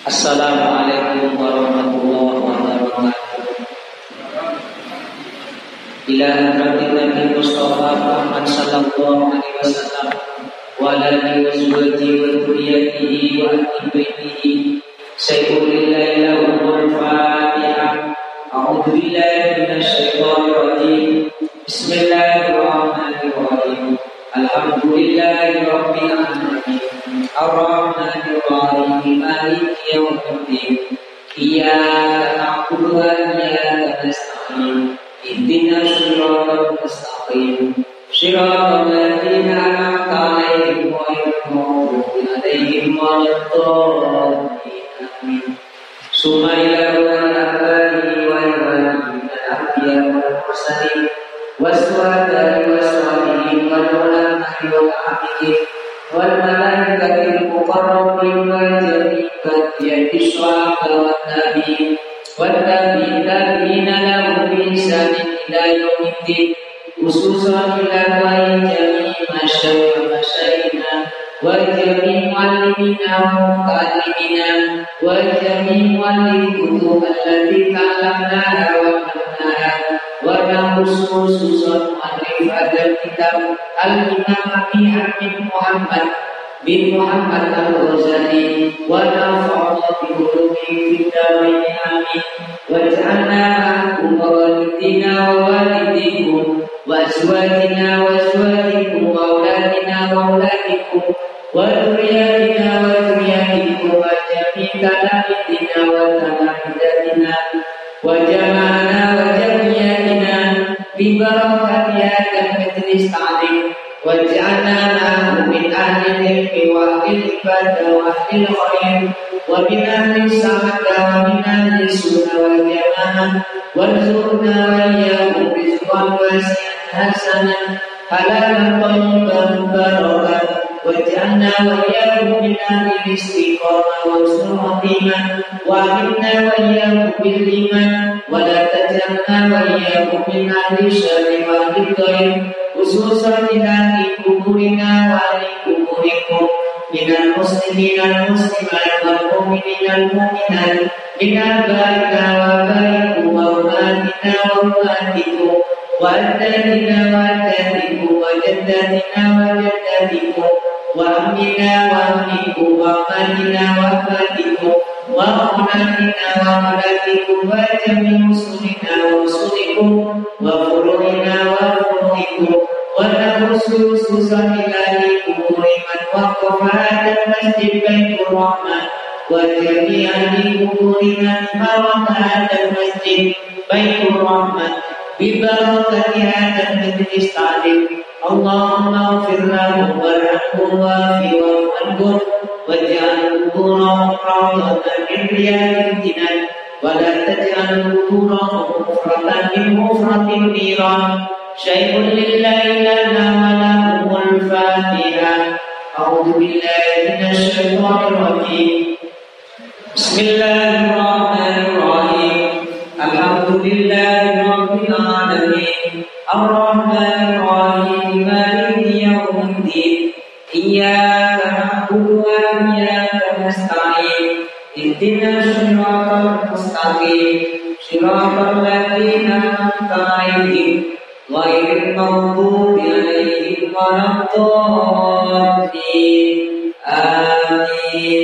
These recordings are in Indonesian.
Assalamualaikum warahmatullahi wabarakatuh. Ila hadratin Nabi Mustafa Muhammad sallallahu alaihi wasallam wa alihi wa sahbihi wa dhurriyyatihi wa ahli. Sayyidul lillahi lahumul Fatihah. A'udzu billahi minasy syaithanir rajim. Bismillahirrahmanirrahim. Alhamdulillahi rabbil alamin. الرحمن الرحيم مالك يوم الدين إياك نعبد وإياك نستعين اهدنا الصراط المستقيم صراط الذين أنعمت عليهم غير المغضوب عليهم ولا الضالين آمين ثم إلى وإخوانه الأنبياء والمرسلين والشهداء والصالحين والعلماء والعابدين والملائكة المقربين وجميع فتية الشرعاء والنبيين والتابعين لهم بإحسان إلى يوم الدين خصوصا إلى جميع مشايخ مشايخنا وجميع معلمينا ومتعلمينا وجميع الكتب التي تعلمناها وفهمناها ونخص خصوصا مؤلف هذا الكتاب الإمام أبي حميد محمد bin Muhammad al-Ghazali wa nafa'ana bi ulumihi fid amin wa ja'alna umaratina wa walidikum wa azwajina wa wa auladina wa auladikum wa dhurriyyatina wa dhurriyyatikum wa jami'ana قبور من حرم هذا المسجد بيت الرحمن ببركة هذا المجلس العظيم اللهم اغفر لهم وارحمهم وافي وارحمهم واجعل قبورهم روضة من رياض الجنان ولا تجعل قبورهم حفرة من حفرة النيران شيء لله لنا ولهم الفاتحة أعوذ بالله من الشيطان الرجيم Bismillahirrahmanirrahim. Amin.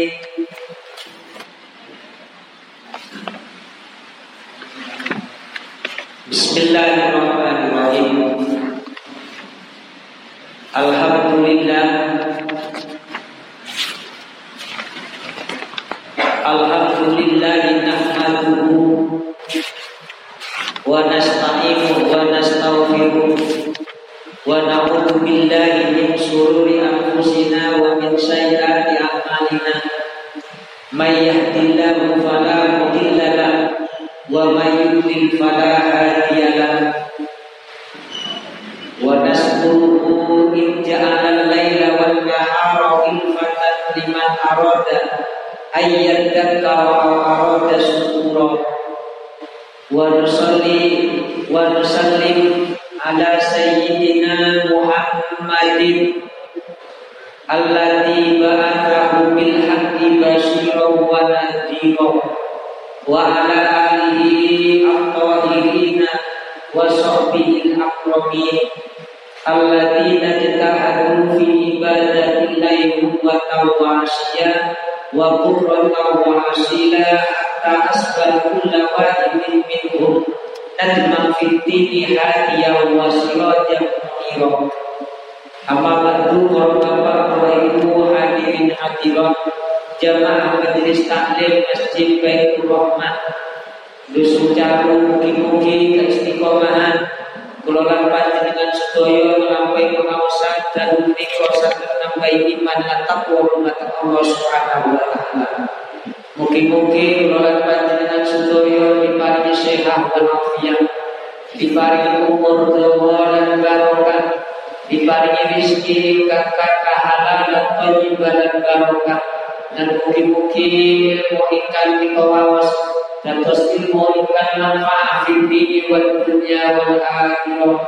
Bismillahirrahmanirrahim. Alhamdulillah. Alhamdulillah nahmaduhu wa nasta'inuhu wa nastaghfiruh wa na'udzu billahi min shururi anfusina wa min sayyiati a'malina. May yahdihillahu fala ومن يضلل فلا هادي له ونشكره إن جعل الليل والنهار خلفة لمن أراد أن يذكر أو أراد شكورا ونصلي ونسلم على سيدنا محمد الذي بعثه بالحق بشيرا ونذيرا وعلى آله الطاهرين وصحبه الأكرمين الذين اجتهدوا في عبادة الليل وتواشيا وبكرة وعشيا حتى أسبل كل واحد منهم ندما في الدين هاديا وسراجا منيرا Amma ba'du para bapak, para ibu hadirin hadirat Jamaah Majelis Taklim Masjid Baitur Rahman. Dusun Caru mugi-mugi keistiqomahan. Kula lan dengan sedaya melampaui pengawasan dan menika saged nambahi iman lan takwa dumateng Allah Subhanahu wa taala. Mugi-mugi kula lan panjenengan sedaya diparingi sehat dan afiat, diparingi umur dawa dan barokah, diparingi rizki kakak halal dan thayyibah dan barokah dan mugi-mugi ilmu ikan di kawawas dan terus ilmu ikan manfaat di dini wal dunia wal akhirah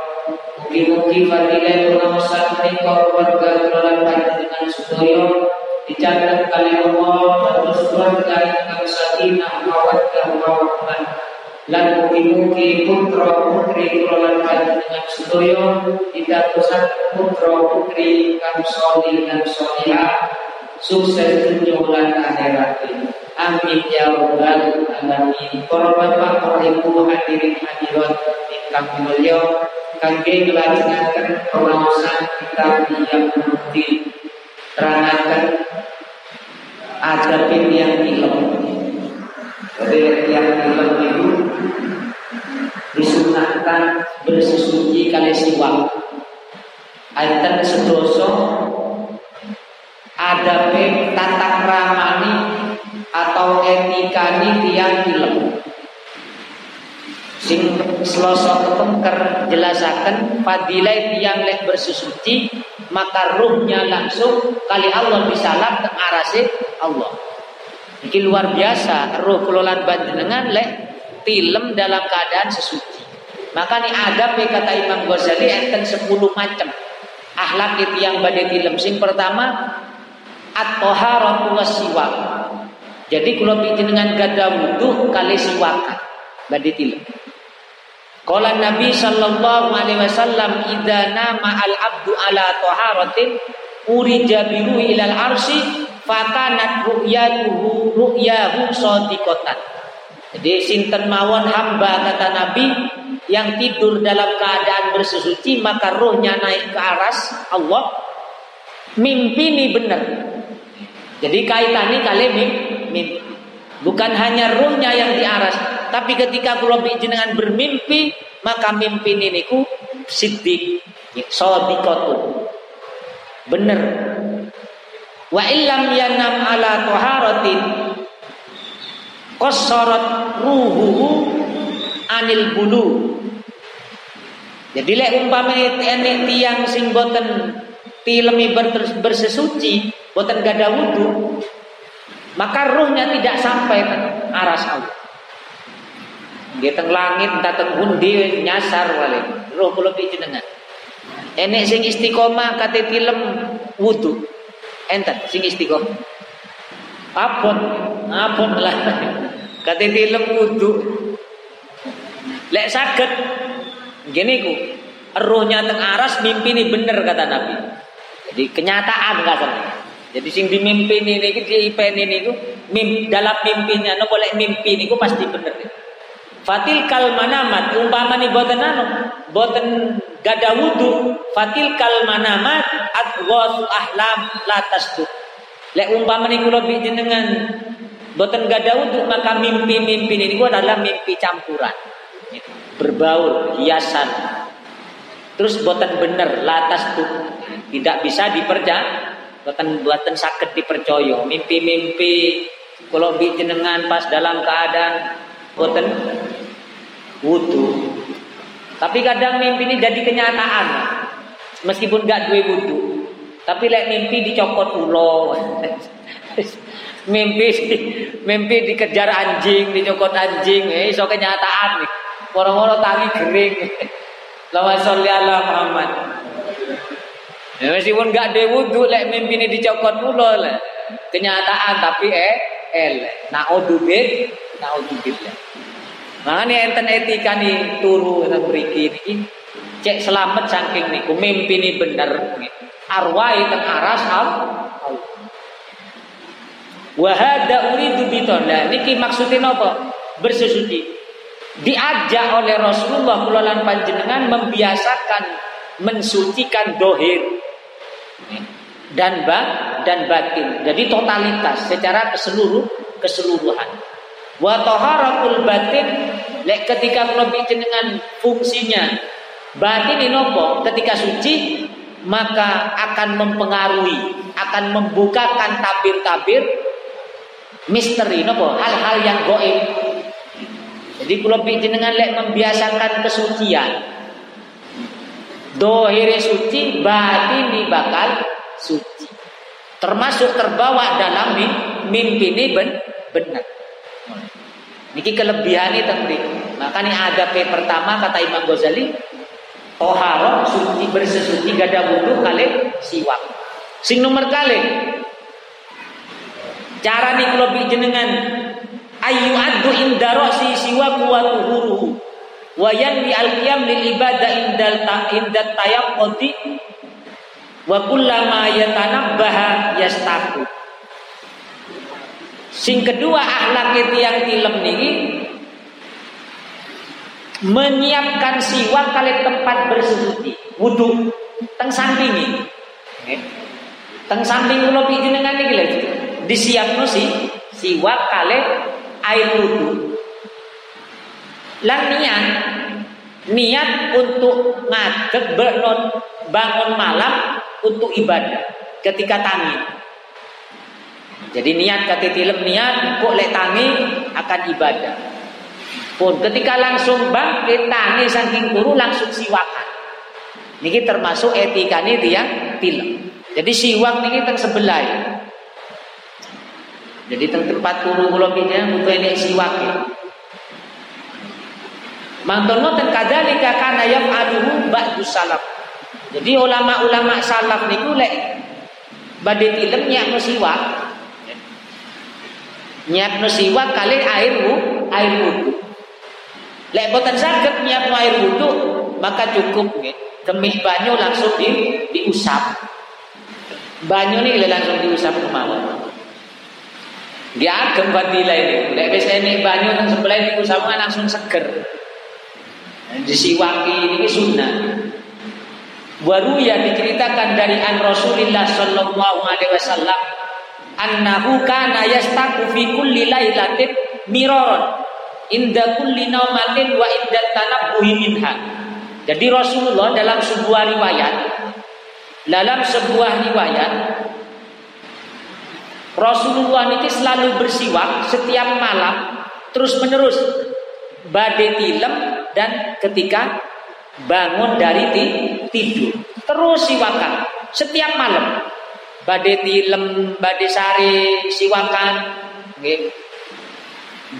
mugi-mugi fadilah pengawasan menikah keluarga keluarga dengan sedaya dicatat kali Allah dan terus keluarga yang sakinah mawaddah warahmah lan mugi-mugi putra putri kula dengan sedaya dikatosan putra putri kang salih dan salihah sukses lan akhirat amin ya rabbal alamin. Para bapak para ibu hadirin hadirat ingkang mulya kangge nglajengaken pengawasan kitab yang bukti terangaken adab yang ilmu jadi yang ilmu itu disunahkan bersesuci kali siwak. Aitan sedoso ada tata ramani atau etikani tiang film. Sing seloso kepengker jelasakan padilai tiang lek bersesuci maka ruhnya langsung kali Allah disalap ke arase Allah. Ini luar biasa ruh kelolaan banjenengan lek film dalam keadaan sesuci. Maka ini ada kata Imam Ghazali enten 10 macam akhlak itu yang badai film. Sing pertama at-taharatu wasiwak. Jadi kalau bikin dengan gada wudhu kali siwakan badai film. Kala Nabi sallallahu alaihi wasallam idza nama al abdu ala taharatin urija biru ilal arsi fakanat ru'yatuhu ru'yahu sadiqatan. Jadi sinten mawon hamba kata Nabi yang tidur dalam keadaan bersesuci maka rohnya naik ke aras Allah mimpi ini benar. Jadi kaitannya kali mimpi. Bukan hanya rohnya yang di aras, tapi ketika kula jenengan bermimpi, maka mimpi ini ku siddiq, sadiqatu. Benar. Wa illam yanam ala taharatin qasarat ruhuhu anil bulu. Jadi lek umpama enek tiang sing boten tilemi bersesuci, boten gada wudu, maka ruhnya tidak sampai aras Allah. Dia teng langit, datang hundi nyasar wale. Roh kula jenengan. Enek sing istiqomah kate tilem wudu. Enten sing istiqomah. Apun, apun lah. Kate tilem wudu. Lek sakit gini ku rohnya teng aras mimpi ini bener kata Nabi. Jadi kenyataan katanya. Jadi sing dimimpi ini niku di ipen ini ku mim, dalam mimpinya no boleh mimpi ini pasti bener. Fatil kal manamat umpama ni boten anu boten gada wudu fatil kal manamat adghasu ahlam la tasdu. Lek umpama ni kula jenengan boten gada wudu maka mimpi-mimpi ini ku adalah mimpi campuran berbaur hiasan terus buatan bener latas tuh. Tidak bisa diperja buatan buatan sakit dipercaya. Mimpi-mimpi kalau jenengan pas dalam keadaan buatan wudhu tapi kadang mimpi ini jadi kenyataan. Meskipun gak duwe wudhu tapi lek mimpi dicopot ulo. Mimpi mimpi dikejar anjing dicokot anjing eh so kenyataan nih. Moro-moro tangi kering. Lawan sholli ala Muhammad. Ya, meskipun gak ada wudhu, lek ini dicokot mulu lah. Kenyataan tapi eh, el. Naudzubil, naudzubillah. Makanya enten etika nih turu dan beriki ini cek selamat saking niku mimpi ini bener arwah teng aras al Wahada uridu bitonda niki maksudin apa? Bersesuci. Diajak oleh Rasulullah kula panjenengan membiasakan mensucikan dohir dan ba dan batin. Jadi totalitas secara ke seluruh keseluruhan. Wa batin lek ketika kula dengan fungsinya batin nopo ketika suci maka akan mempengaruhi, akan membukakan tabir-tabir misteri nopo hal-hal yang goib. Jadi kula dengan lek membiasakan kesucian. Dohire suci, batin bakal suci. Termasuk terbawa dalam mimpi ini ben, benar. Niki kelebihan ini mriku. Makanya ada P pertama kata Imam Ghazali, toharo suci bersesuci gada wudhu kali siwak. Sing nomor kali cara nih kalau jenengan ayu adu indaro si siwak wa tuhuruhu wa di alqiyam lil ibadah indal ta indat tayaqqudi wa kullama yatanabbaha yastaku sing kedua akhlak yang tilem niki menyiapkan siwak kali tempat bersuci. Wudhu teng samping okay. teng samping kula dengan niki lho. Disiapno si siwak kali air wudhu lan niat niat untuk ngadeg bangun malam untuk ibadah ketika tangi. Jadi niat kata tilem niat kok lek tangi akan ibadah. Pun ketika langsung bangkit tangi saking turu langsung siwakan. Niki termasuk etika ini dia tilem. Jadi siwak niki teng sebelah. Jadi tempat turu kula butuh ini siwak. Mantun ngoten kadzalika kana yaf'aluhu ba'du salaf. Jadi ulama-ulama salaf niku lek badhe tilem nyiapno siwak. Nyiapno siwak kali air wu, air wudu. Lek boten saged nyiapno air wudu, maka cukup nggih. Kemih banyu langsung di diusap. Banyu nih langsung diusap kemauan. Dia agem fadilah ini. Lek wis enek banyu nang sebelah diusap langsung seger. Disiwaki ini sunnah. Baru yang diceritakan dari an Rasulullah Sallallahu Alaihi Wasallam annahu kana yastaku fi kulli lailatin miron inda kulli naumatin wa inda tanabbuhi minha. Jadi Rasulullah dalam sebuah riwayat dalam sebuah riwayat Rasulullah ini selalu bersiwak setiap malam terus menerus badai tilem dan ketika bangun dari tidur. Terus siwakan setiap malam. Badai tilem badai sari siwakan.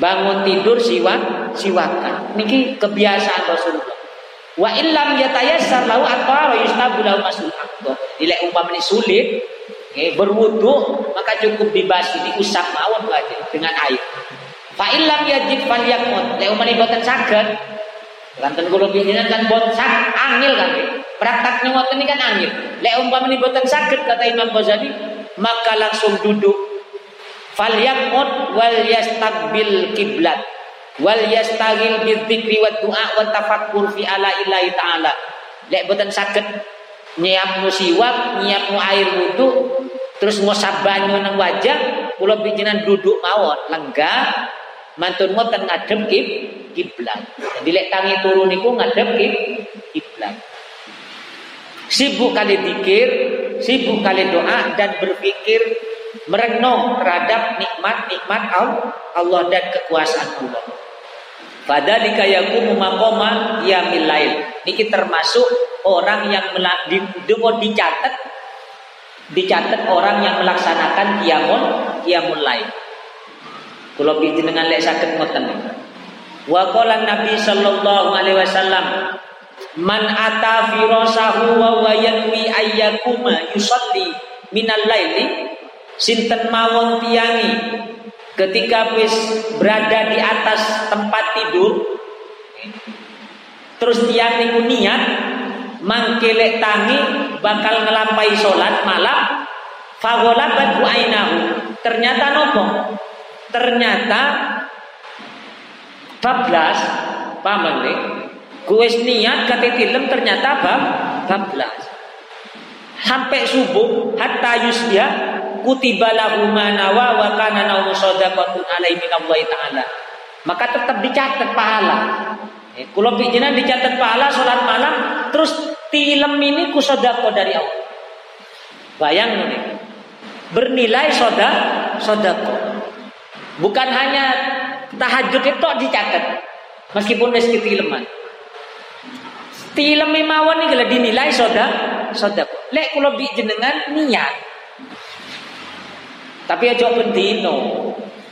Bangun tidur siwak siwakan. Niki kebiasaan Rasulullah. Wa illam yatayassar lahu atwara yustabu lahu masul dilek umpamanya sulit okay, berwudu maka cukup dibasuh diusap mawon aja dengan air fa illam yajid falyakut lek umpamanya boten saged Lanten kula pinjenan kan bot sak angil kan. Prakteknya waktu ini kan angil. Lek umpamane boten sakit kata Imam Ghazali, maka langsung duduk. Falyaqut wal yastaqbil kiblat wal yastaghil bidzikri wa du'a wa tafakkur fi ala ilahi ta'ala. Lek boten sakit nyiapnu siwak, nyiapnu air wudu, terus ngosap banyu nang wajah, kula pinjenan duduk mawon, lenggah, mantun ngoten ngadem kiblat. Jadi lek tangi turun niku ngadep kiblat. Sibuk kali dikir, sibuk kali doa dan berpikir merenung terhadap nikmat-nikmat Allah dan kekuasaan Allah. Pada dikayaku maqama ya milail. Niki termasuk orang yang di, dicatat dicatat orang yang melaksanakan kiamun kiamun lain. Kalau dengan lek sakit ngoten. Wa Nabi sallallahu alaihi wasallam Man ata firasahu wa wa yanwi ayyakuma yusalli minal laili sinten mawon tiangi ketika wis berada di atas tempat tidur terus tiang niku niat mangkelek tangi bakal ngelampai sholat malam fagholabat ainahu. Ternyata nopo? Ternyata bablas paham nih? Kuis niat kata film ternyata bab bablas. Sampai subuh hatta yusya kutiba lahu manawa wa kana naumu sadaqatun alaihi minallahi taala maka tetap dicatat pahala Eh, pijinan dicatat pahala sholat malam, terus film ini kusodako dari Allah. Bayang nih, bernilai soda, sodako. Bukan hanya tahajud itu dicatat, meskipun meski filman. Film mawon ini dinilai soda, sodako. Lek kalau jenengan niat, tapi aja bendino.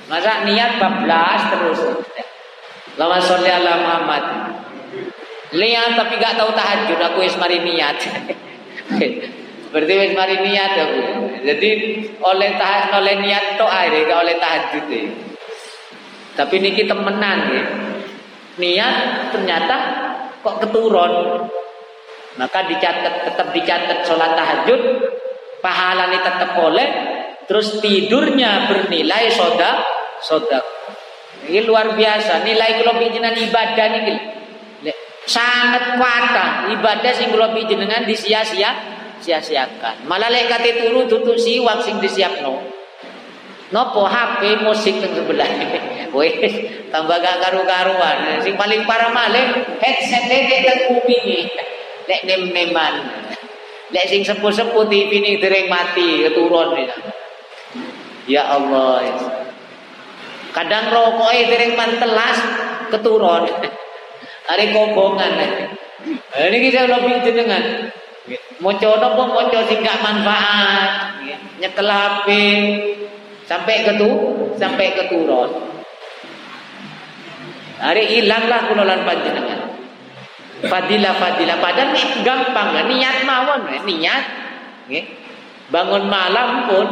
Masa niat bablas terus. Lama sholli ala Muhammad. Lihat tapi gak tahu tahajud aku wis mari niat. Berarti wis mari niat aku. Jadi oleh tahajud oleh niat tok ae gak oleh tahajud deh. Tapi niki temenan ya. Niat ternyata kok keturun. Maka dicatat tetap dicatat sholat tahajud, pahala ini tetap boleh, terus tidurnya bernilai soda soda ini luar biasa. Nilai kula jenengan ibadah niki sangat kuat ibadah sing kula jenengan disia-sia sia-siakan. Malah lek kate turu tutuk siwak sing disiapno. Nopo HP musik teng sebelah. Wes tambah gak karu-karuan. Sing paling parah malih headset dek teng kupinge. Lek nem-neman. Lek sing sepuh-sepuh TV ini dereng mati keturun. Ya Allah. Ya. Kadang rokoknya dereng mantelas keturun. Ada kobongan. Ini kita lebih jenengan. Moco nopo moco sing gak manfaat. Nyekel sampai ketu sampai keturun. Hari hilanglah kulolan panjenengan. Fadilah fadilah. Padahal nih gampang kan niat mawon. Niat. Bangun malam pun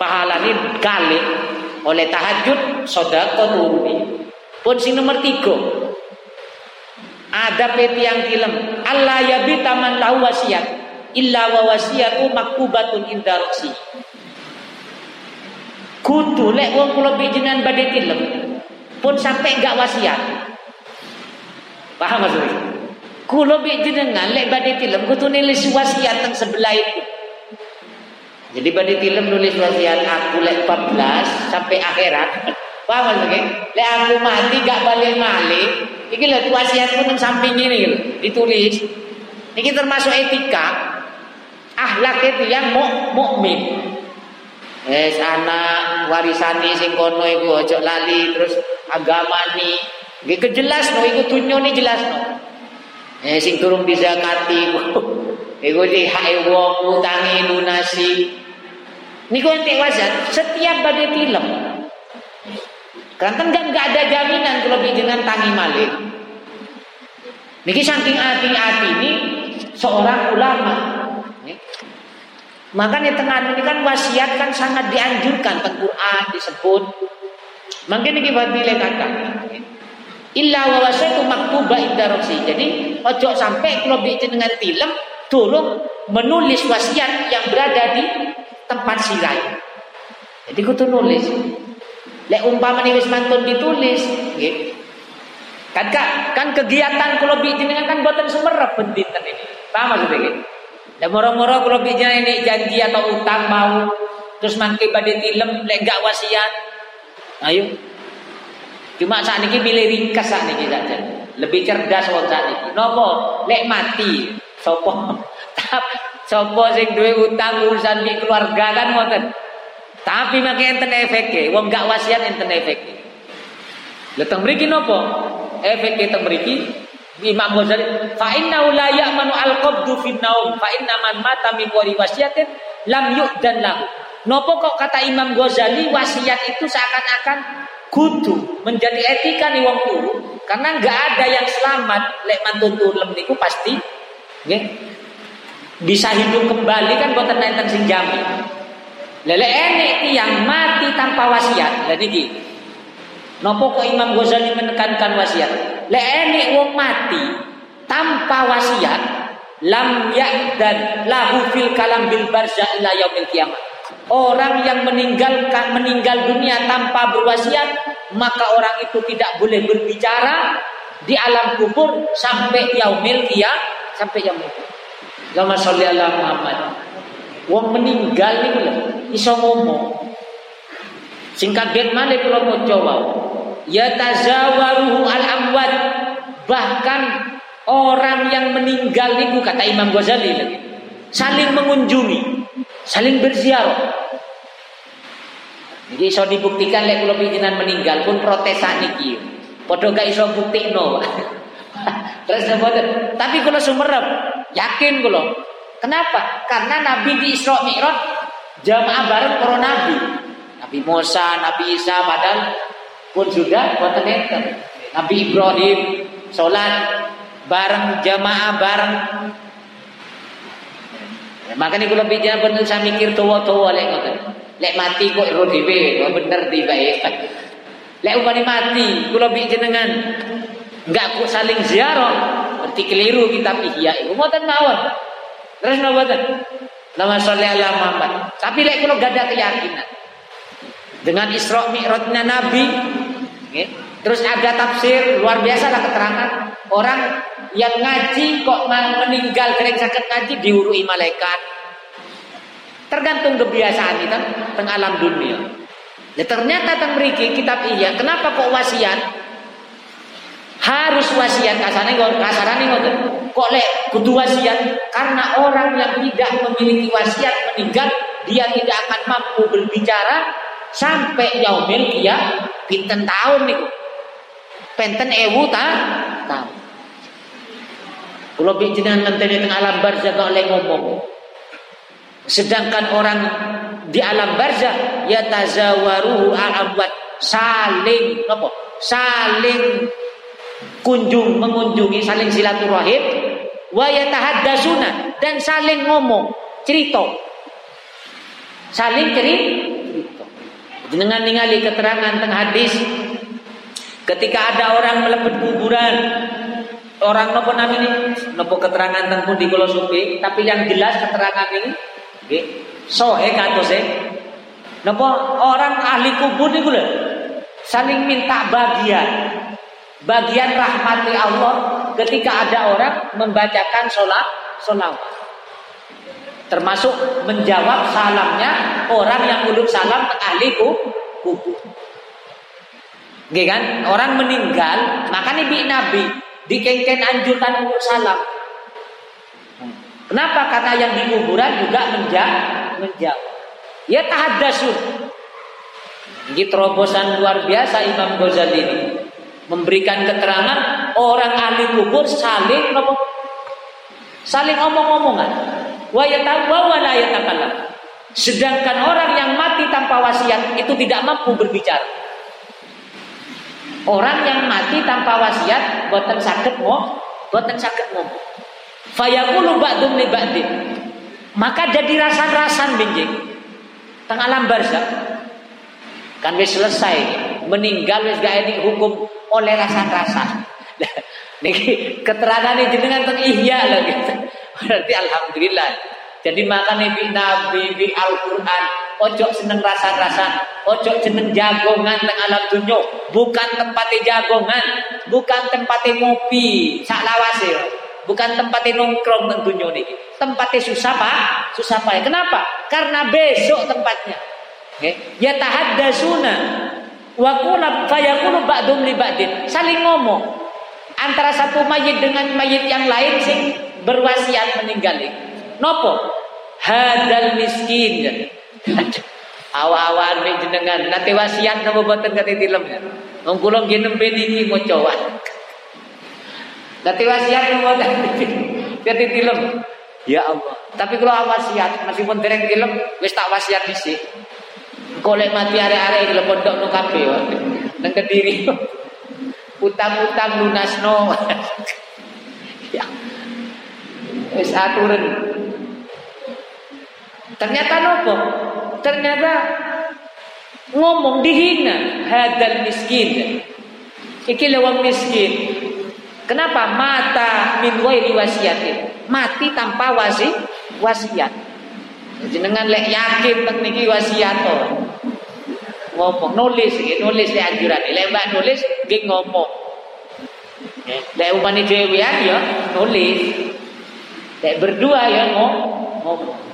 pahala ini kali oleh tahajud sodako turuni pun sing nomor tiga. Ada peti yang film Allah ya taman lahu wasiat illa wa wasiatu maktubatun inda kudu lek wong kula bijinan badhe film pun sampai enggak wasiat paham maksudnya kula bijinan lek badhe film kudu nulis wasiat teng sebelah itu jadi pada film nulis wasiat aku lek 14 sampai akhirat. Paham maksudnya? Lek aku mati gak balik malik. Iki lek wasiatku nang samping ini gitu. Ditulis. Ini termasuk etika. Ahlak itu yang mau mukmin. Eh anak warisani sing kono iku ojo lali terus agama ni. Nggih kejelas no iku dunyone jelas no. Eh sing turung dizakati iku di hak wong utangi lunasi. Niku ente wajar setiap badai film. Karena kan gak ada jaminan kalau dengan tangi malik. Niki saking hati-hati ini seorang ulama. Makanya tengah ini kan wasiat kan sangat dianjurkan tentang Quran disebut. Mungkin niki fadile kata. Illa wa wasaitu maktuba inda Jadi ojo sampai kalau bikin dengan film tolong menulis wasiat yang berada di tempat sirai. Jadi kudu nulis. Lek umpama wis mantun ditulis, nggih. Kan kan kegiatan kula jenengan kan boten sumerep bendinten ini. Paham maksudnya nggih? Dan moro-moro kula jenengan ini janji atau utang mau terus mangke badhe tilem lek gak wasiat. Ayo. Cuma saat ini pilih ringkas saat ini saja. Lebih cerdas wong saat ini. Nopo? Lek mati. Sopo? Sopo sing duwe utang urusan di keluarga kan ngoten. Tapi make enten efeke, wong gak wasiat enten efeke. Lah teng mriki napa? Efeke teng mriki Imam Ghazali fa inna la ya'manu al-qabdu fi naum fa inna man mata min wari wasiatin lam yu'dan lahu Nopo kok kata Imam Ghazali wasiat itu seakan-akan kudu menjadi etika nih wong turu karena nggak ada yang selamat. Lek mantun tulem niku pasti nggih. Bisa hidup kembali kan boten enten sing jamin. Lele enek yang mati tanpa wasiat lha niki. Nopo kok Imam Ghazali menekankan wasiat? Lek enek wong mati tanpa wasiat lam ya'dan lahu fil kalam bil barza ila yaumil kiamat Orang yang meninggalkan meninggal dunia tanpa berwasiat, maka orang itu tidak boleh berbicara di alam kubur sampai yaumil qiyam, sampai yaumil. Lama sholli ala Muhammad. Wong meninggal niku lho iso ngomong. Sing kaget malih kula maca. Ya tazawaruhu al amwat. Bahkan orang yang meninggal niku kata Imam Ghazali saling mengunjungi saling berziarah. Jadi iso dibuktikan lek kula pinjenan meninggal pun protes sakniki. Padha gak iso buktikno. Terus boten. Tapi kula sumerep, yakin kula. Kenapa? Karena Nabi di Isra Mi'raj jamaah bareng para nabi. Nabi Musa, Nabi Isa padahal pun sudah boten. Nabi Ibrahim salat bareng jamaah bareng Makanya kalau bicara bener saya mikir tua-tua lek ngoten. Lek mati kok ro dhewe, bener di baik. Lek upani mati, kula jenengan enggak kok saling ziarah, berarti keliru kita ihya ngoten mawon. Terus napa boten? Nama sholli ala Muhammad. Tapi lek kula gak ada keyakinan dengan Isra Mi'rajnya Nabi, okay? Terus ada tafsir luar biasa lah keterangan orang yang ngaji kok meninggal kering sakit ngaji diurui malaikat. Tergantung kebiasaan kita teng alam dunia. Ya ternyata teng mriki kitab iya, kenapa kok wasiat? Harus wasiat kasarane ngoten. Kok lek kudu wasiat karena orang yang tidak memiliki wasiat meninggal dia tidak akan mampu berbicara sampai yaumil qiyamah pinten tahun niku. Penten ewu ta tahun. Kalau jenengan ngenteni teng alam barzah gak oleh ngomong. Sedangkan orang di alam barzah ya tazawaruhu al-amwat saling apa? Saling kunjung mengunjungi saling silaturahim wa yatahaddasuna dan saling ngomong, cerita. Saling cerita. Dengan ningali keterangan teng hadis ketika ada orang melepet kuburan orang nopo namanya nopo keterangan tentang di kula supi tapi yang jelas keterangan ini nggih sohe katose nopo orang ahli kubur niku lho saling minta bagian. Bagian rahmati Allah ketika ada orang membacakan sholat sholat termasuk menjawab salamnya orang yang uluk salam ahli kubur Gak kan? Orang meninggal, makanya bi Nabi dikengken anjuran untuk salam. Kenapa? Karena yang di kuburan juga menjawab. menjawab. Ya tahaddasun. Ini terobosan luar biasa Imam Ghazali ini. Memberikan keterangan orang ahli kubur saling apa? Saling omong-omongan. Wa yatawa wa la. Sedangkan orang yang mati tanpa wasiat itu tidak mampu berbicara. Orang yang mati tanpa wasiat boten sakit mau, boten sakit mau. Fayaqulu ba'dum li ba'din. Maka jadi rasan-rasan benjing. Teng alam barzah. Kan wis selesai. Meninggal wis gak ini hukum oleh rasan-rasan. Niki keterangan jenengan teng ihya gitu. Berarti alhamdulillah. Jadi bi Nabi bi Al-Qur'an ojo seneng rasa-rasa, ojo seneng jagongan teng alam dunia, bukan tempatnya jagongan, bukan tempatnya ngopi, sak lawase. Bukan tempatnya nongkrong teng dunia ini. Tempatnya susah Pak, susah Pak. Kenapa? Karena besok tempatnya. Ya tahaddasuna wa qula fayaqulu ba'dum li ba'din. Saling ngomong antara satu mayit dengan mayit yang lain sing berwasiat meninggal. Nopo? Hadal miskin. Awa-awaan mek jenengan nate wasiat napa boten kate tilem. Wong kula nggih nembe niki maca Nate wasiat napa boten kate tilem. Ya Allah. Tapi kalau wasiat pun dereng film wis tak wasiat dhisik. Golek mati arek-arek iki pondok no kabeh nang Kediri. Utang-utang lunasno. ya. Wis aturan. Ternyata nopo? Ternyata ngomong dihina hadal miskin. Iki lewang miskin. Kenapa mata min wasiatin? Mati tanpa wasi wasiat. Jenengan lek yakin teng niki wasiat. Ngomong nulis nulis le anjuran. Lek mbak nulis nggih ngomong. Lek dhewean ya nulis. Lek berdua ya ngomong.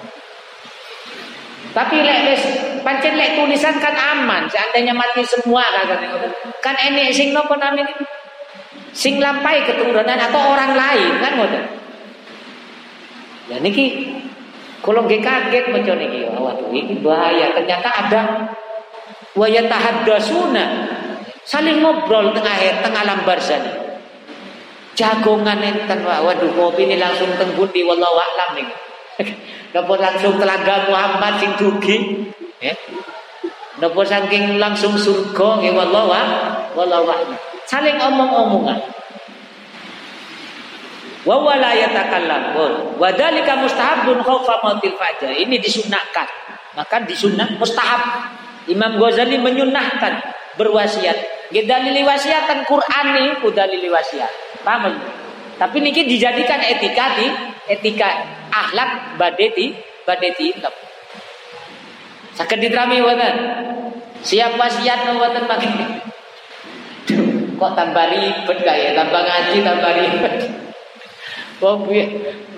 Tapi lek wis pancen lek tulisan kan aman, seandainya mati semua kan kan enek sing napa namanya sing lampai keturunan atau orang lain kan ngoten. Ya niki kalau nggih kaget macam niki, waduh ini bahaya. Ternyata ada wa yatahaddasuna saling ngobrol tengah tengah alam barzani. Jagongan enten waduh kopi ini langsung teng di wallahu a'lam nih. Napa langsung telaga Muhammad sing dugi, ya. Napa saking langsung surga nggih wallahu wallahu a'lam saling omong-omongan. Wa wala yatakallamun. Wa dzalika mustahabun khaufa mautil fajr. Ini disunahkan. Maka disunah mustahab. Imam Ghazali menyunahkan berwasiat. Dalil wasiatan Quran nih dalil wasiat. Paham? Tapi niki dijadikan etika di etika akhlak badeti badeti ilmu. Sakit diterami wonten. Siap wasiat wonten makin kok tambah ribet ya tambah ngaji tambah ribet Wong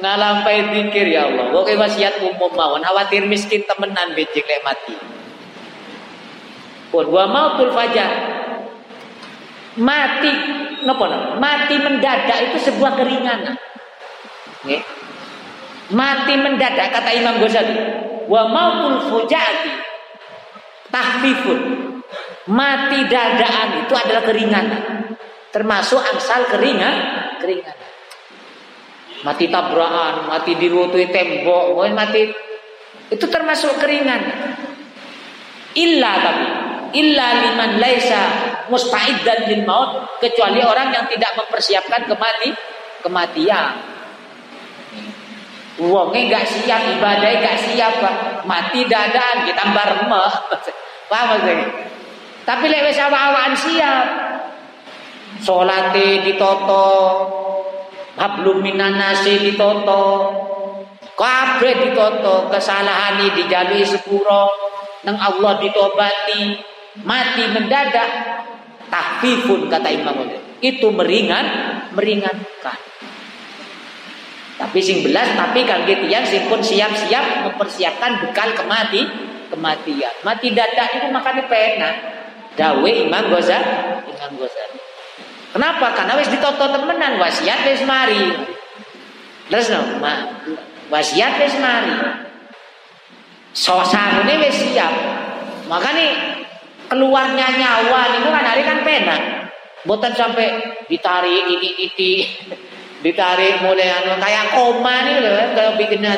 ngalampai pikir ya Allah. Wong wasiat umum mawon khawatir miskin temenan becek lek mati. Pun wa mautul fajar. Mati napa no? Mati mendadak itu sebuah keringanan. Nggih. Mati mendadak kata Imam Ghazali. Wa mautul fujati tahfifun. Mati dadaan itu adalah keringanan. Termasuk angsal keringan, keringanan. Mati tabrakan, mati dirutui tembok, mati itu termasuk keringanan. Illa tapi illa liman laisa musta'iddan lil maut kecuali orang yang tidak mempersiapkan kemati kematian. Wonge gak siap ibadah gak siap mati dadaan kita barmeh. Paham maksudnya? Tapi lek wis awak-awakan siap. Salate ditoto, hablum minanasi ditoto. Kabeh ditoto, kesalahan dijalui sepuro, nang Allah ditobati, mati mendadak. Tahfifun kata Imam Itu meringan, meringankan. Tapi sing belas tapi gitu yang sing pun siap-siap mempersiapkan bekal kemati kematian. Mati dadak itu makanya pena. Dawe Imam Ghazali, Imam Ghazali. Kenapa? Karena wis ditoto temenan wasiat wis mari. Terus no, ma, wasiat wis mari. Sosane wis siap. Makanya keluarnya nyawa niku kan hari kan pena. Boten sampai ditarik titik-titik. Ditarik mulai anu kayak koma nih loh kalau bikin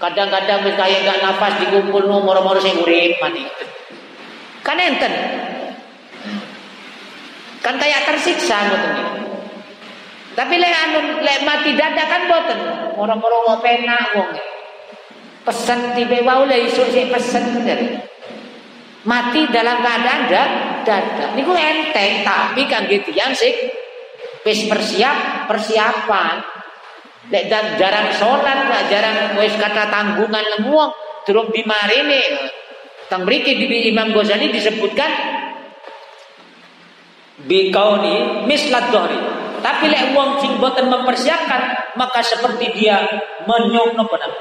kadang-kadang kayak gak nafas dikumpul no moro-moro sing urip mati. Kan enten. Kan kayak tersiksa ngoten Tapi lek anu lek mati dadakan boten. Moro-moro mau pena wong. Pesen tiba wau le isuk sik pesen dari. Mati dalam keadaan dak dadak. Niku enteng tapi kan gitu yang sik wis persiap persiapan. Lek dan jarang sholat, jarang wis kata tanggungan lemuang, turun di marine. Tang mriki di Imam Ghazali disebutkan bikauni mislat dohri. Tapi lek wong sing boten mempersiapkan, maka seperti dia menyong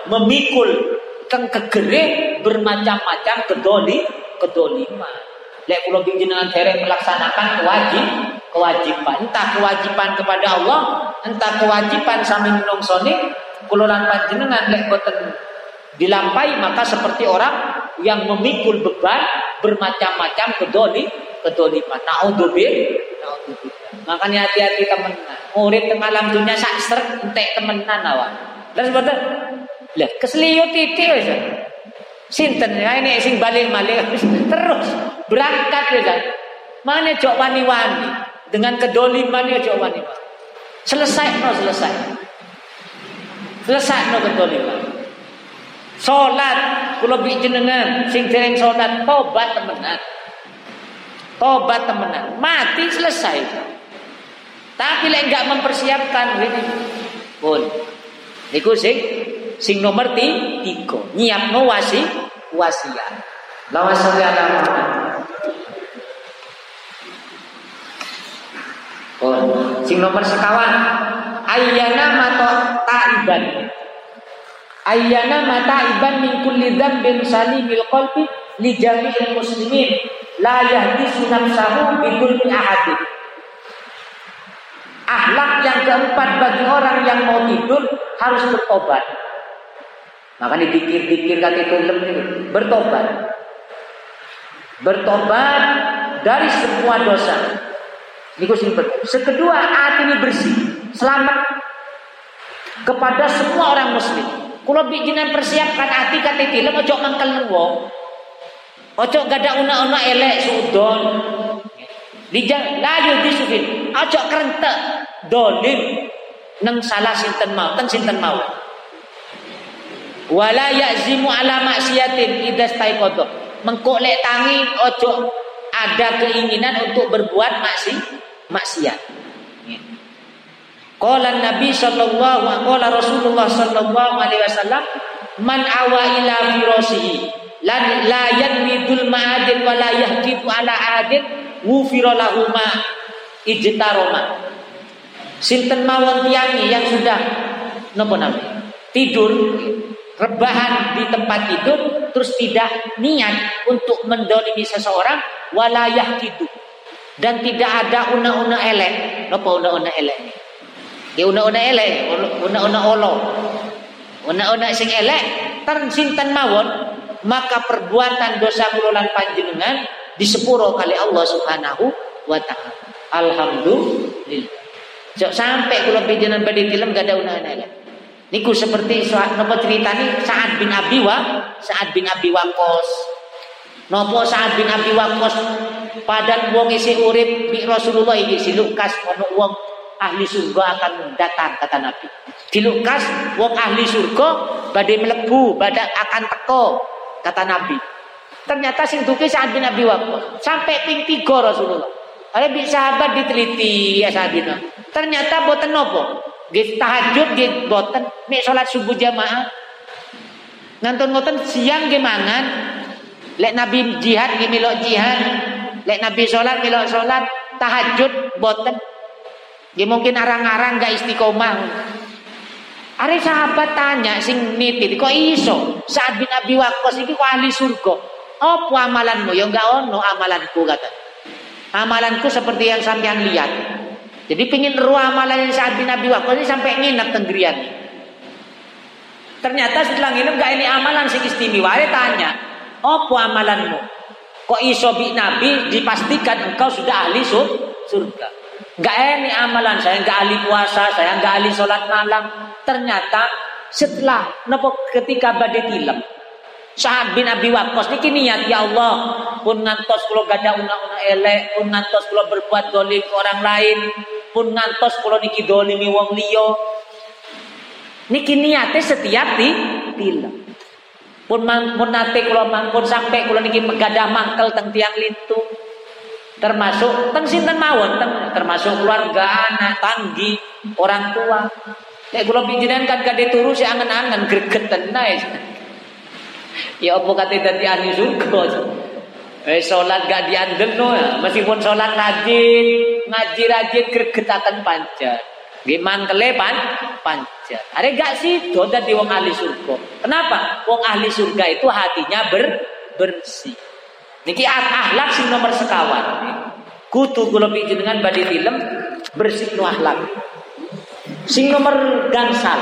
memikul teng kegere bermacam-macam kedoli kedoliman. Lek kula jenengan derek melaksanakan kewajib kewajiban, entah kewajiban kepada Allah, entah kewajiban sami menungsoni kula lan panjenengan lek boten dilampai maka seperti orang yang memikul beban bermacam-macam kedoli kedoliman. Naudzubillah. Makanya hati-hati temenan. Murid tengah alam dunia sak entek temenan awak. Terus boten. Lah keseliut titik. Sinten ya ini sing balik-balik terus berangkat ya Mana jok wani-wani dengan kedoliman ya jok wani-wani. Selesai no selesai. Selesai no kedoliman. Salat kula bi jenengan sing dereng salat tobat temenan. Tobat temenan, mati selesai. Tapi lek enggak mempersiapkan ini pun niku sing sing nomor tiga nyiapno wasi wasiat. Lawas ala Oh, sing nomor sekawan ayyana mato taiban. Ayyana mata iban min kulli dzambin salimil qalbi li jami'il muslimin la yahdisu nafsahu bidul ahadin. Ahlak yang keempat bagi orang yang mau tidur harus bertobat. Maka dipikir-pikir kata itu bertobat. Bertobat dari semua dosa. Niku Sekedua hati ini bersih, selamat kepada semua orang muslim. Kalau bikinan persiapkan hati kata film ojo mangkel wong. Ojo gada una-una elek sudon. Dijang layu disufin. Ojo kerentek dolim neng salah sinten mau, ten sinten mau. Wala ya'zimu ala maksiatin idas taikodo. Mengkok lek tangi ojo ada keinginan untuk berbuat maksiat maksiat. Qala Nabi sallallahu alaihi Rasulullah sallallahu alaihi wasallam man awa ila firasihi lan la yanmidul ma'adin wa la yahkitu ala adin wufira lahu ma ijtaroma. Sinten mawon tiangi yang sudah napa namanya? Tidur rebahan di tempat tidur terus tidak niat untuk mendolimi seseorang walayah gitu dan tidak ada una-una elek. Napa una-una elek? Ya una-una elek, una-una olo. Una-una sing elek tersinten mawon maka perbuatan dosa kula panjenengan disepuro kali Allah Subhanahu wa taala. Alhamdulillah. Sampai kula panjenengan badhe film gak ada una-una elek. Niku seperti napa ceritani Sa'ad bin Abi Wa, Sa'ad bin Abi. Napa Sa'ad bin Abi Waqqas padan wong isi urip bi Rasulullah iki si Lukas ono wong ahli surga akan datang kata Nabi. Di Lukas wong ahli surga badai melebu, badai akan teko kata Nabi. Ternyata sing duki saat bin Abi Waqqas sampai ping tiga Rasulullah. Bi sahabat diteliti ya sahabina. Ternyata boten nopo. Nggih tahajud nggih boten nek salat subuh jamaah. Ngantun ngoten siang nggih mangan. Lek Nabi jihad nggih milok jihad, Lek Nabi sholat, milo sholat, tahajud, boten. Ya mungkin arang-arang gak istiqomah. Ada sahabat tanya sing nitip, kok iso? Saat bin Abi Waqqas iki kok ahli surga. Apa amalanmu? Ya enggak ono amalanku kata. Amalanku seperti yang sampean lihat. Jadi pingin amalan yang saat bin Abi ini sampai nginep tenggerian. Ternyata setelah nginep gak ini amalan sing istimewa. Dia tanya, apa amalanmu? Kok iso bi Nabi dipastikan engkau sudah ahli sur surga. Gak ini amalan saya gak ahli puasa, saya gak ahli sholat malam. Ternyata setelah nopo ketika badai tilam Sa'ad bin Abi Waqqas niki niat ya Allah pun ngantos kula gada una-una elek, pun ngantos kula berbuat dolim orang lain, pun ngantos kula niki dolimi wong liya. Niki niate setiap di tilam pun pun nate kula mangkun sampai kula niki megadah mangkel teng tiang lintu termasuk teng sinten mawon? Termasuk keluarga anak tanggi orang tua. Nek kula pinjenan kan kade turu si angen-angen gregeten nae ya apa kate dadi ahli surga Eh salat gak diandeno ya. Meskipun salat rajin, ngaji rajin gregetaken panjang. Nggih mangkele pan panjat. Are gak sida dadi wong ahli surga. Kenapa? Wong ahli surga itu hatinya ber bersih. Niki akhlak sing nomor sekawan. Kutu kula dengan badhe film bersih no akhlak. Sing nomor gangsal.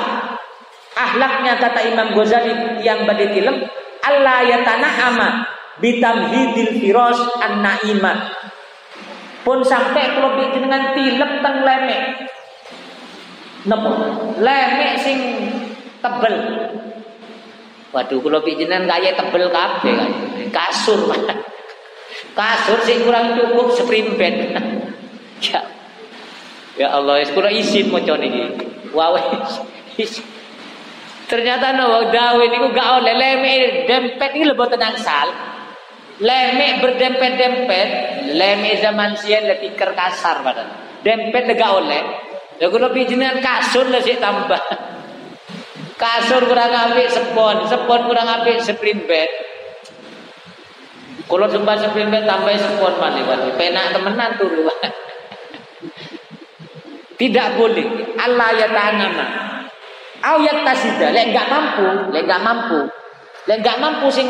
Akhlaknya kata Imam Ghazali yang badhe film Allah ya tanah ama bitamhidil firos an naimah pun sampai kalau dengan tilem teng lemek Napa? Lemek sing tebel. Waduh kula jenengan kaya tebel kabeh kan. Kasur. Kasur sih kurang cukup spring bed. ya. Ya Allah, kula izin maca niki. Wow. Ternyata no dawe niku gak oleh leme dempet iki lebo tenang sal. Leme berdempet-dempet, leme zaman sian lebih kasar badan. Dempet gak oleh. Ya kula jenengan kasur sih tambah. Kasur kurang apik sepon, sepon kurang apik sprint bed. Kalau sempat sprint bed tambah sepon malih wali. Penak temenan turu. Tidak boleh. Allah ya tanama. Au ya tasida. Lek enggak mampu, lek enggak mampu. Lek enggak mampu sing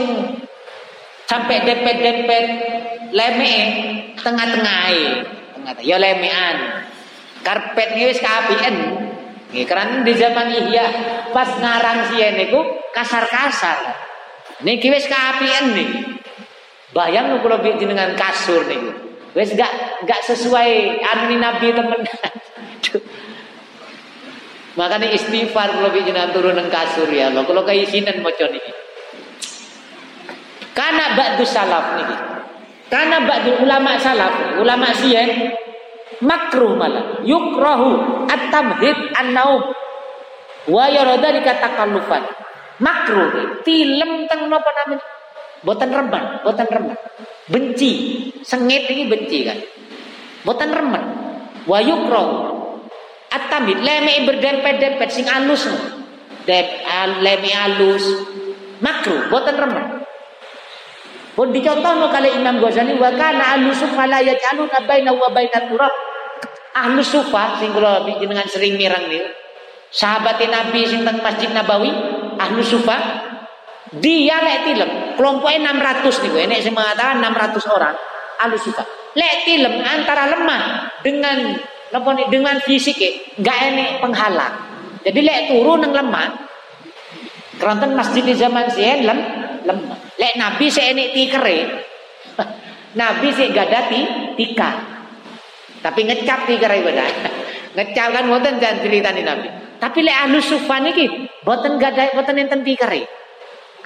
sampai dempet-dempet leme tengah-tengah tengah ya lemean karpet ini wis kaapian Nggih, karena di zaman Ihya pas ngarang sien niku kasar-kasar. Niki wis kaapian nih. Bayang nu kula dengan kasur niku. Wis gak gak sesuai anu Nabi temen. Makanya istighfar kalau jenengan turun nang kasur ya Allah. Kalau kaisinan maca niki. Karena ba'du salaf niki. Karena ba'du ulama salaf, ulama sien makruh malah. Yukrahu at-tamhid an-naum. Wa yarada dikatakallufan makruh film teng napa namanya? Boten remen boten remen benci. Sengit ini benci kan. Boten remen wa yukrahu at-tamhid. Leme berdempet-dempet sing alus dep leme alus. Makruh boten remen pun dicontoh kali Imam Ghazali wa kana ahlu sufa la yaj'aluna baina wa baina turab. Ahlu sufa sing kula sering mirang niku. Sahabat Nabi sing teng Masjid Nabawi, ahlu sufa dia lek tilem kelompoknya 600 niku enek sing mengatakan 600 orang ahlu sufa. Lek tilem antara lemah dengan napa dengan fisik enggak enek penghalang. Jadi lek turun nang lemah keronten masjid di zaman sien lem lemah. Lek Nabi seenik tikere. Nabi sik gadati tika. Tapi ngecap tikere benar. ngecap kan mboten jan critani Nabi. Tapi lek ahlu sufa niki mboten gadai mboten enten tikere.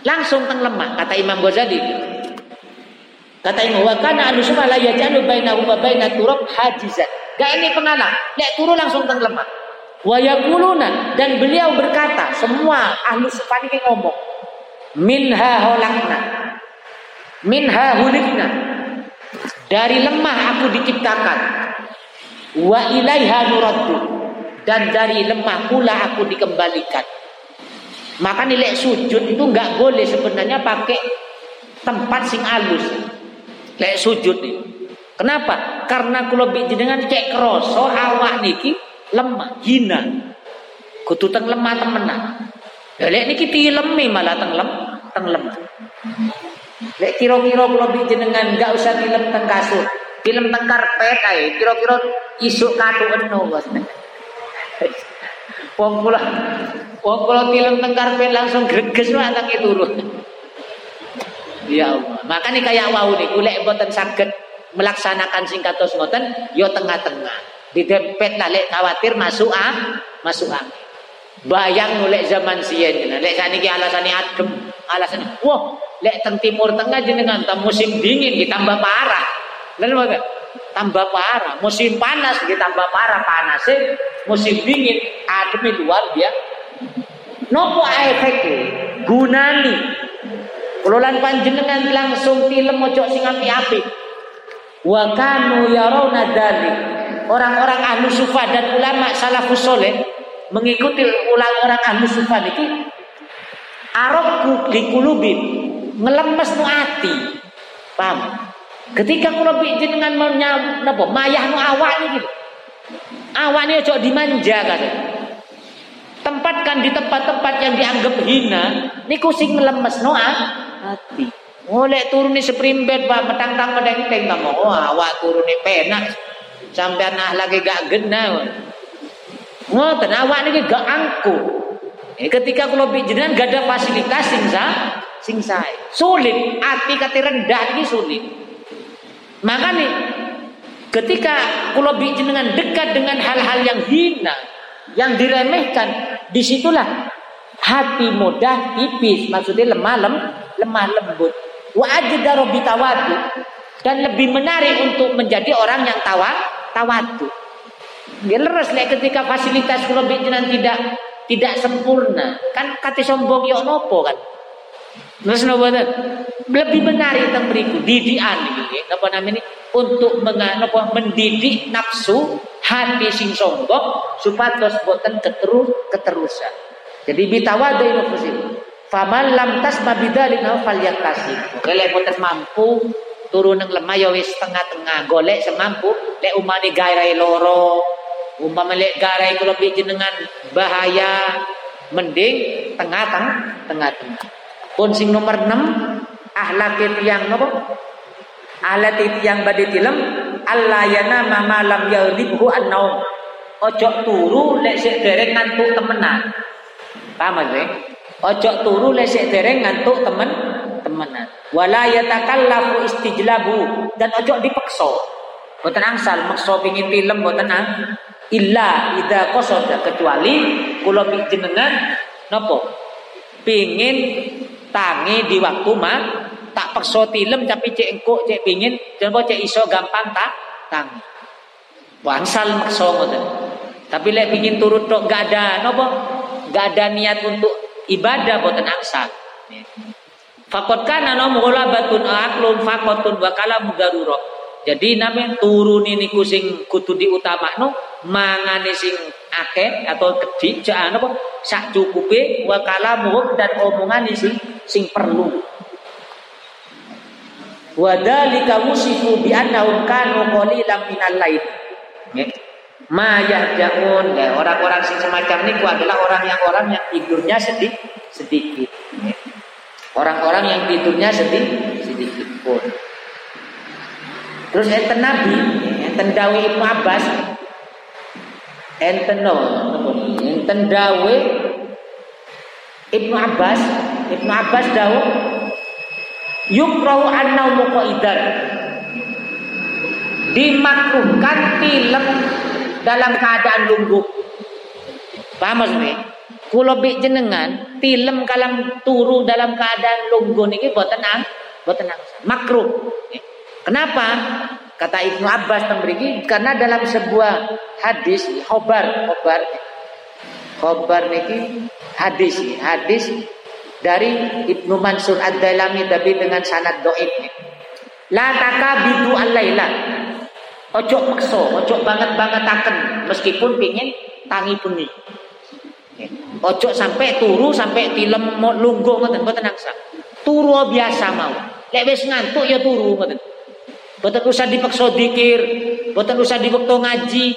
Langsung teng lemah kata Imam Ghazali. Kata Imam wa kana ahlu sufa la yajalu bainahu wa bainat turab hajizan. Gak ini pengalang. Lek turu langsung teng lemah. Wa yakuluna dan beliau berkata, semua ahlu sufa niki ngomong minha holakna. Minha hulikna. Dari lemah aku diciptakan. Wa ilaiha nuraddu. Dan dari lemah pula aku dikembalikan. Maka nilai sujud itu nggak boleh sebenarnya pakai tempat sing alus lek sujud itu kenapa? Karena kalau dengan cek kroso awak niki lemah hina. Kutu teng lemah temenan. Lek niki tilemi malah teng lem, teng lem. Lek kira-kira kula jenengan enggak usah tilem teng kasur. Tilem teng karpet ae, kira-kira isuk eno bos. Wong kula wong kula tilem teng karpet langsung greges wae teng turun. Ya Allah. Makanya kayak wau niku lek mboten saged melaksanakan singkatos ngoten yo tengah-tengah. Didempet lah lek khawatir masuk ah, masuk angin. Bayang mulai zaman siyen lek saniki alasane adem, alasane wah, lek teng timur tengah jenengan tam musim dingin ditambah parah. Lan tambah parah, musim panas ditambah parah panasnya, musim dingin adem luar biasa. Nopo efeknya? Gunani. Kulolan panjenengan langsung film mojok sing api-api. Wa kanu yarawna. Orang-orang ahlu sufa dan ulama salafus soleh mengikuti ulang orang ahlu sufa niki arabku likulubin ngelemes nu ati. Paham? Ketika kula jenengan menyam napa? Mayah nu awak niki awak ini ojo dimanja kan tempatkan di tempat-tempat yang dianggap hina niku sing ngelemes oleh turun di bed pak metang-tang medeng-teng kamu oh awak turun di penak. Sampai nah lagi gak gena Ngoten awak niki gak angku. Eh, ketika kula jenengan gak ada fasilitas sing sa, sing sae. Sulit, ati kate rendah iki sulit. Makanya ketika kula jenengan dekat dengan hal-hal yang hina, yang diremehkan, di situlah hati mudah tipis. Maksudnya lemah lem, lemah lembut. Wa ajdaru bitawadu dan lebih menarik untuk menjadi orang yang tawa tawadu. Dia leres lek ketika fasilitas kula jenengan tidak tidak sempurna kan kata sombong yo nopo kan Terus nopo lebih menarik tentang beriku didian iki napa namanya untuk mengapa mendidik nafsu hati sing sombong supados boten keterus keterusan. Jadi bitawadu nafsi. Faman lam tasma bidzalik falyaktasib. Oke lek boten mampu turun nang lemah ya wis tengah-tengah golek semampu lek umane garai loro umpama lek garai kula jenengan bahaya mending tengah-tengah tengah-tengah. Pun sing nomor 6 ahlak yang nopo? Alat yang badhe tilem Allah mama lam yaghlibu an-naum. Ojo turu lek sik dereng ngantuk temenan. Paham ya? Ojo turu lek sik dereng ngantuk temen temenan. Wala yatakallafu istijlabu dan ojo dipaksa. Boten angsal maksa pengin film boten ang illa ida qasada kecuali kula jenengan napa? Pengin tangi di waktu mah tak paksa tilem tapi cek engko cek pingin coba cek iso gampang tak tangi. Bangsal maksa ngoten. Tapi lek pingin turut tok gak ada nopo gak ada niat untuk ibadah boten angsal. Fakot kana no batun aklun fakotun wa kalamu jadi namanya turun ini sing kudu diutamakno mangane sing akeh atau kedik jangan apa sak cukupe wa kalamuhum dan omongan sing sing perlu. Wa dzalika musifu bi annahum kanu qalilan minal lail. Ma yahjaun ya, orang-orang sing semacam ini adalah orang yang orang yang tidurnya sedikit sedikit. Orang-orang yang tidurnya sedikit sedikit pun. Terus enten Nabi, enten Dawi Ibnu Abbas, enten no, enten Dawi Ibnu Abbas, Ibnu Abbas Dawu yukrahu annaumu qaidan. Dimakruhkan film dalam keadaan lungguh. Paham maksudnya? Kulo bik jenengan film kalam turu dalam keadaan lungguh niki boten ang boten ang makruh. Kenapa? Kata Ibnu Abbas memberiki karena dalam sebuah hadis khobar khobar khobar niki hadis hadis dari Ibnu Mansur Ad-Dailami tapi dengan sanad doib La takabidu al-laila. Ojo makso, ojo banget banget akan meskipun pingin tangi puni. Ojo sampai turu sampai tilem lungguh ngoten mboten angsa. Turu biasa mau. Lek wis ngantuk ya turu ngoten. Boten usah dipaksa dikir, boten usah dipaksa ngaji.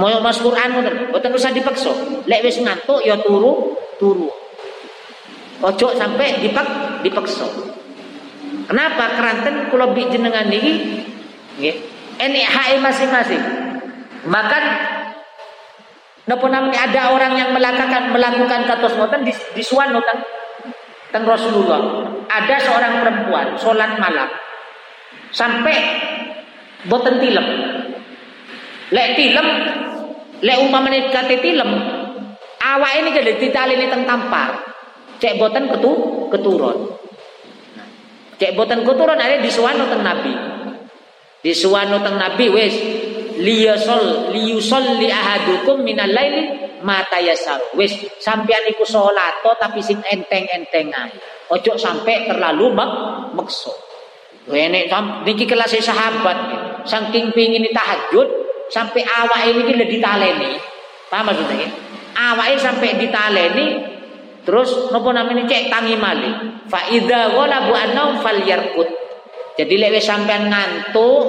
Mau mas Quran ngoten, boten usah dipaksa. Lek wis ngantuk ya turu, turu. Ojo sampai dipak dipaksa. Kenapa keranten kula bi jenengan nggih ini hak masing-masing. Bahkan napa namanya ada orang yang melakukan melakukan katos ngoten di, di suwan teng Rasulullah. Ada seorang perempuan sholat malam sampai boten tilem. Lek tilem, lek umpamane kate tilem, ini jadi ditalini teng tampar. Cek boten ketu keturun. Cek boten keturun ada di suwano teng Nabi. Di suwano teng Nabi wis liyasol liyusol li ahadukum minal laili mata yasar. Wis sampean iku salat tapi sing enteng-enteng ae. Ojo sampai terlalu mek mekso. Wene niki kelas sahabat saking pingin tahajud sampai awak ini kita ditaleni. Paham maksudnya? Awak sampai ditaleni terus nopo namanya cek tangi mali. Fa idza ghalabu annau falyarkut. Jadi lek wis sampean ngantuk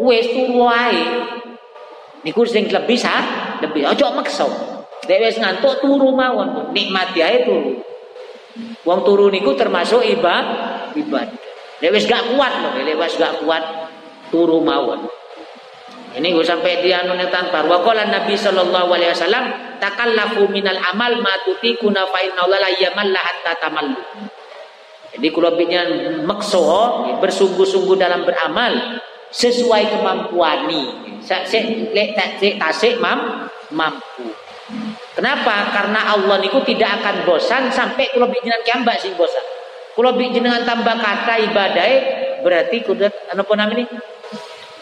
wis turu. Niku sing lebih sah, lebih ojo maksa. Lek wis ngantuk turu mawon, nikmati ae turu. Wong turu niku termasuk ibadah. ibadah. Lek wis gak kuat loh, lek wis gak kuat turu mawon. Ini gue sampai dia anu tampar. Wa qala Nabi sallallahu alaihi wasallam takallafu minal amal ma tutikuna fa inna la yamalla hatta. Jadi kalau bikin makso bersungguh-sungguh dalam beramal sesuai kemampuan nih. Sek lek tasik mam mampu. Kenapa? Karena Allah niku tidak akan bosan sampai kula bijinan kiambak sing bosan. Kula jenengan tambah kata ibadah berarti kudu apa namanya?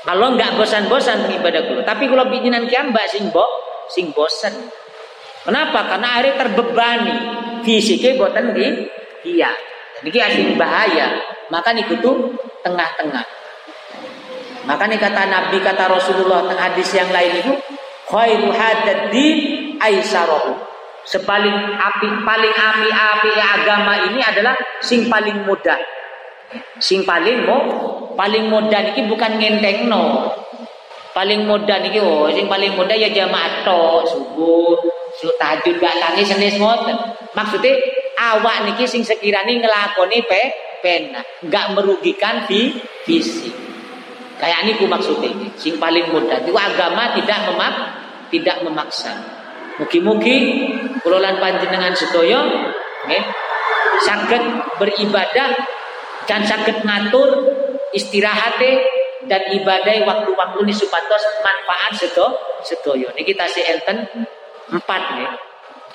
Kalau nggak bosan-bosan ibadah tapi kula bijinan kiambak sing bo sing bosan. Kenapa? Karena akhirnya terbebani fisiknya boten di iya. Jadi asing bahaya. Maka niku tuh tengah-tengah. Maka nih kata Nabi kata Rasulullah tengah hadis yang lain itu khairu hadad din aisarahu. Sepaling api paling api-api agama ini adalah sing paling mudah. Sing paling mo paling mudah niki bukan ngenteng no. Paling mudah niki oh sing paling mudah ya jamaah to subuh, subuh tahajud gak tangi senis ngoten. Maksudnya awak niki sing sekiranya ngelakoni pe pena, gak merugikan fi fisik. Kayak ini ku maksudnya, sing paling mudah. Itu agama tidak memak, tidak memaksa. Mugi-mugi kulolan panjenengan sedaya nggih saged beribadah dan saged ngatur istirahate dan ibadah waktu-waktu ini supados manfaat sedo sedoyo. Ini kita si enten empat nih.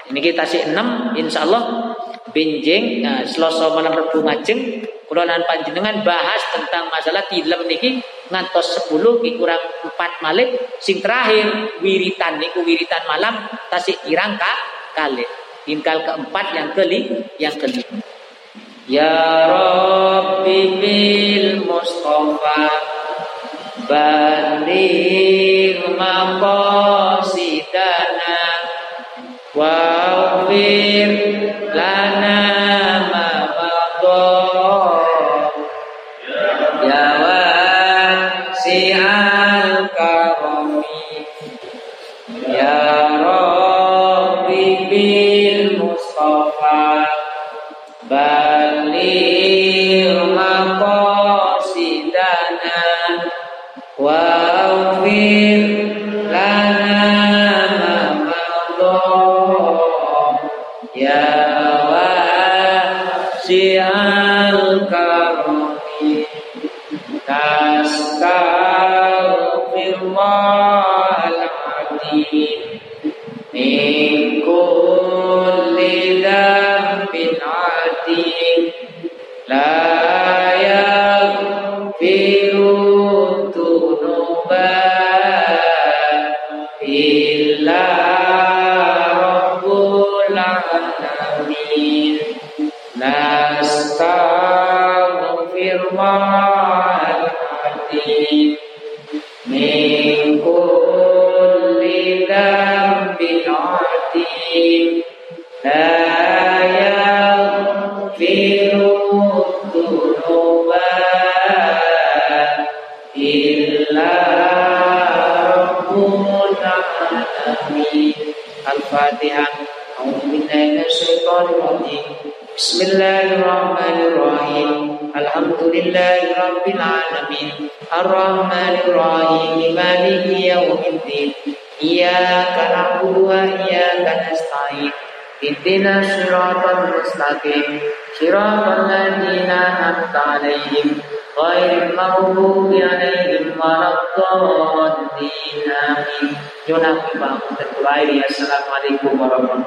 Ini kita si enam, insya Allah benjing nah, selasa malam rebu ngajeng kulonan panjenengan bahas tentang masalah tilem niki ngantos 10 ki kurang 4 malik sing terakhir wiritan niku wiritan malam tasik irang ka tinggal keempat yang keli yang kelima Ya Rabbi bil Mustafa Bandir maqasidana Wa'fir lana Al-Fatihah. Ihdinas siratal mustaqim. Siratal ladzina an'amta 'alaihim غير المغضوب عليهم ولا الضالين آمين. Assalamualaikum warahmatullahi wabarakatuh.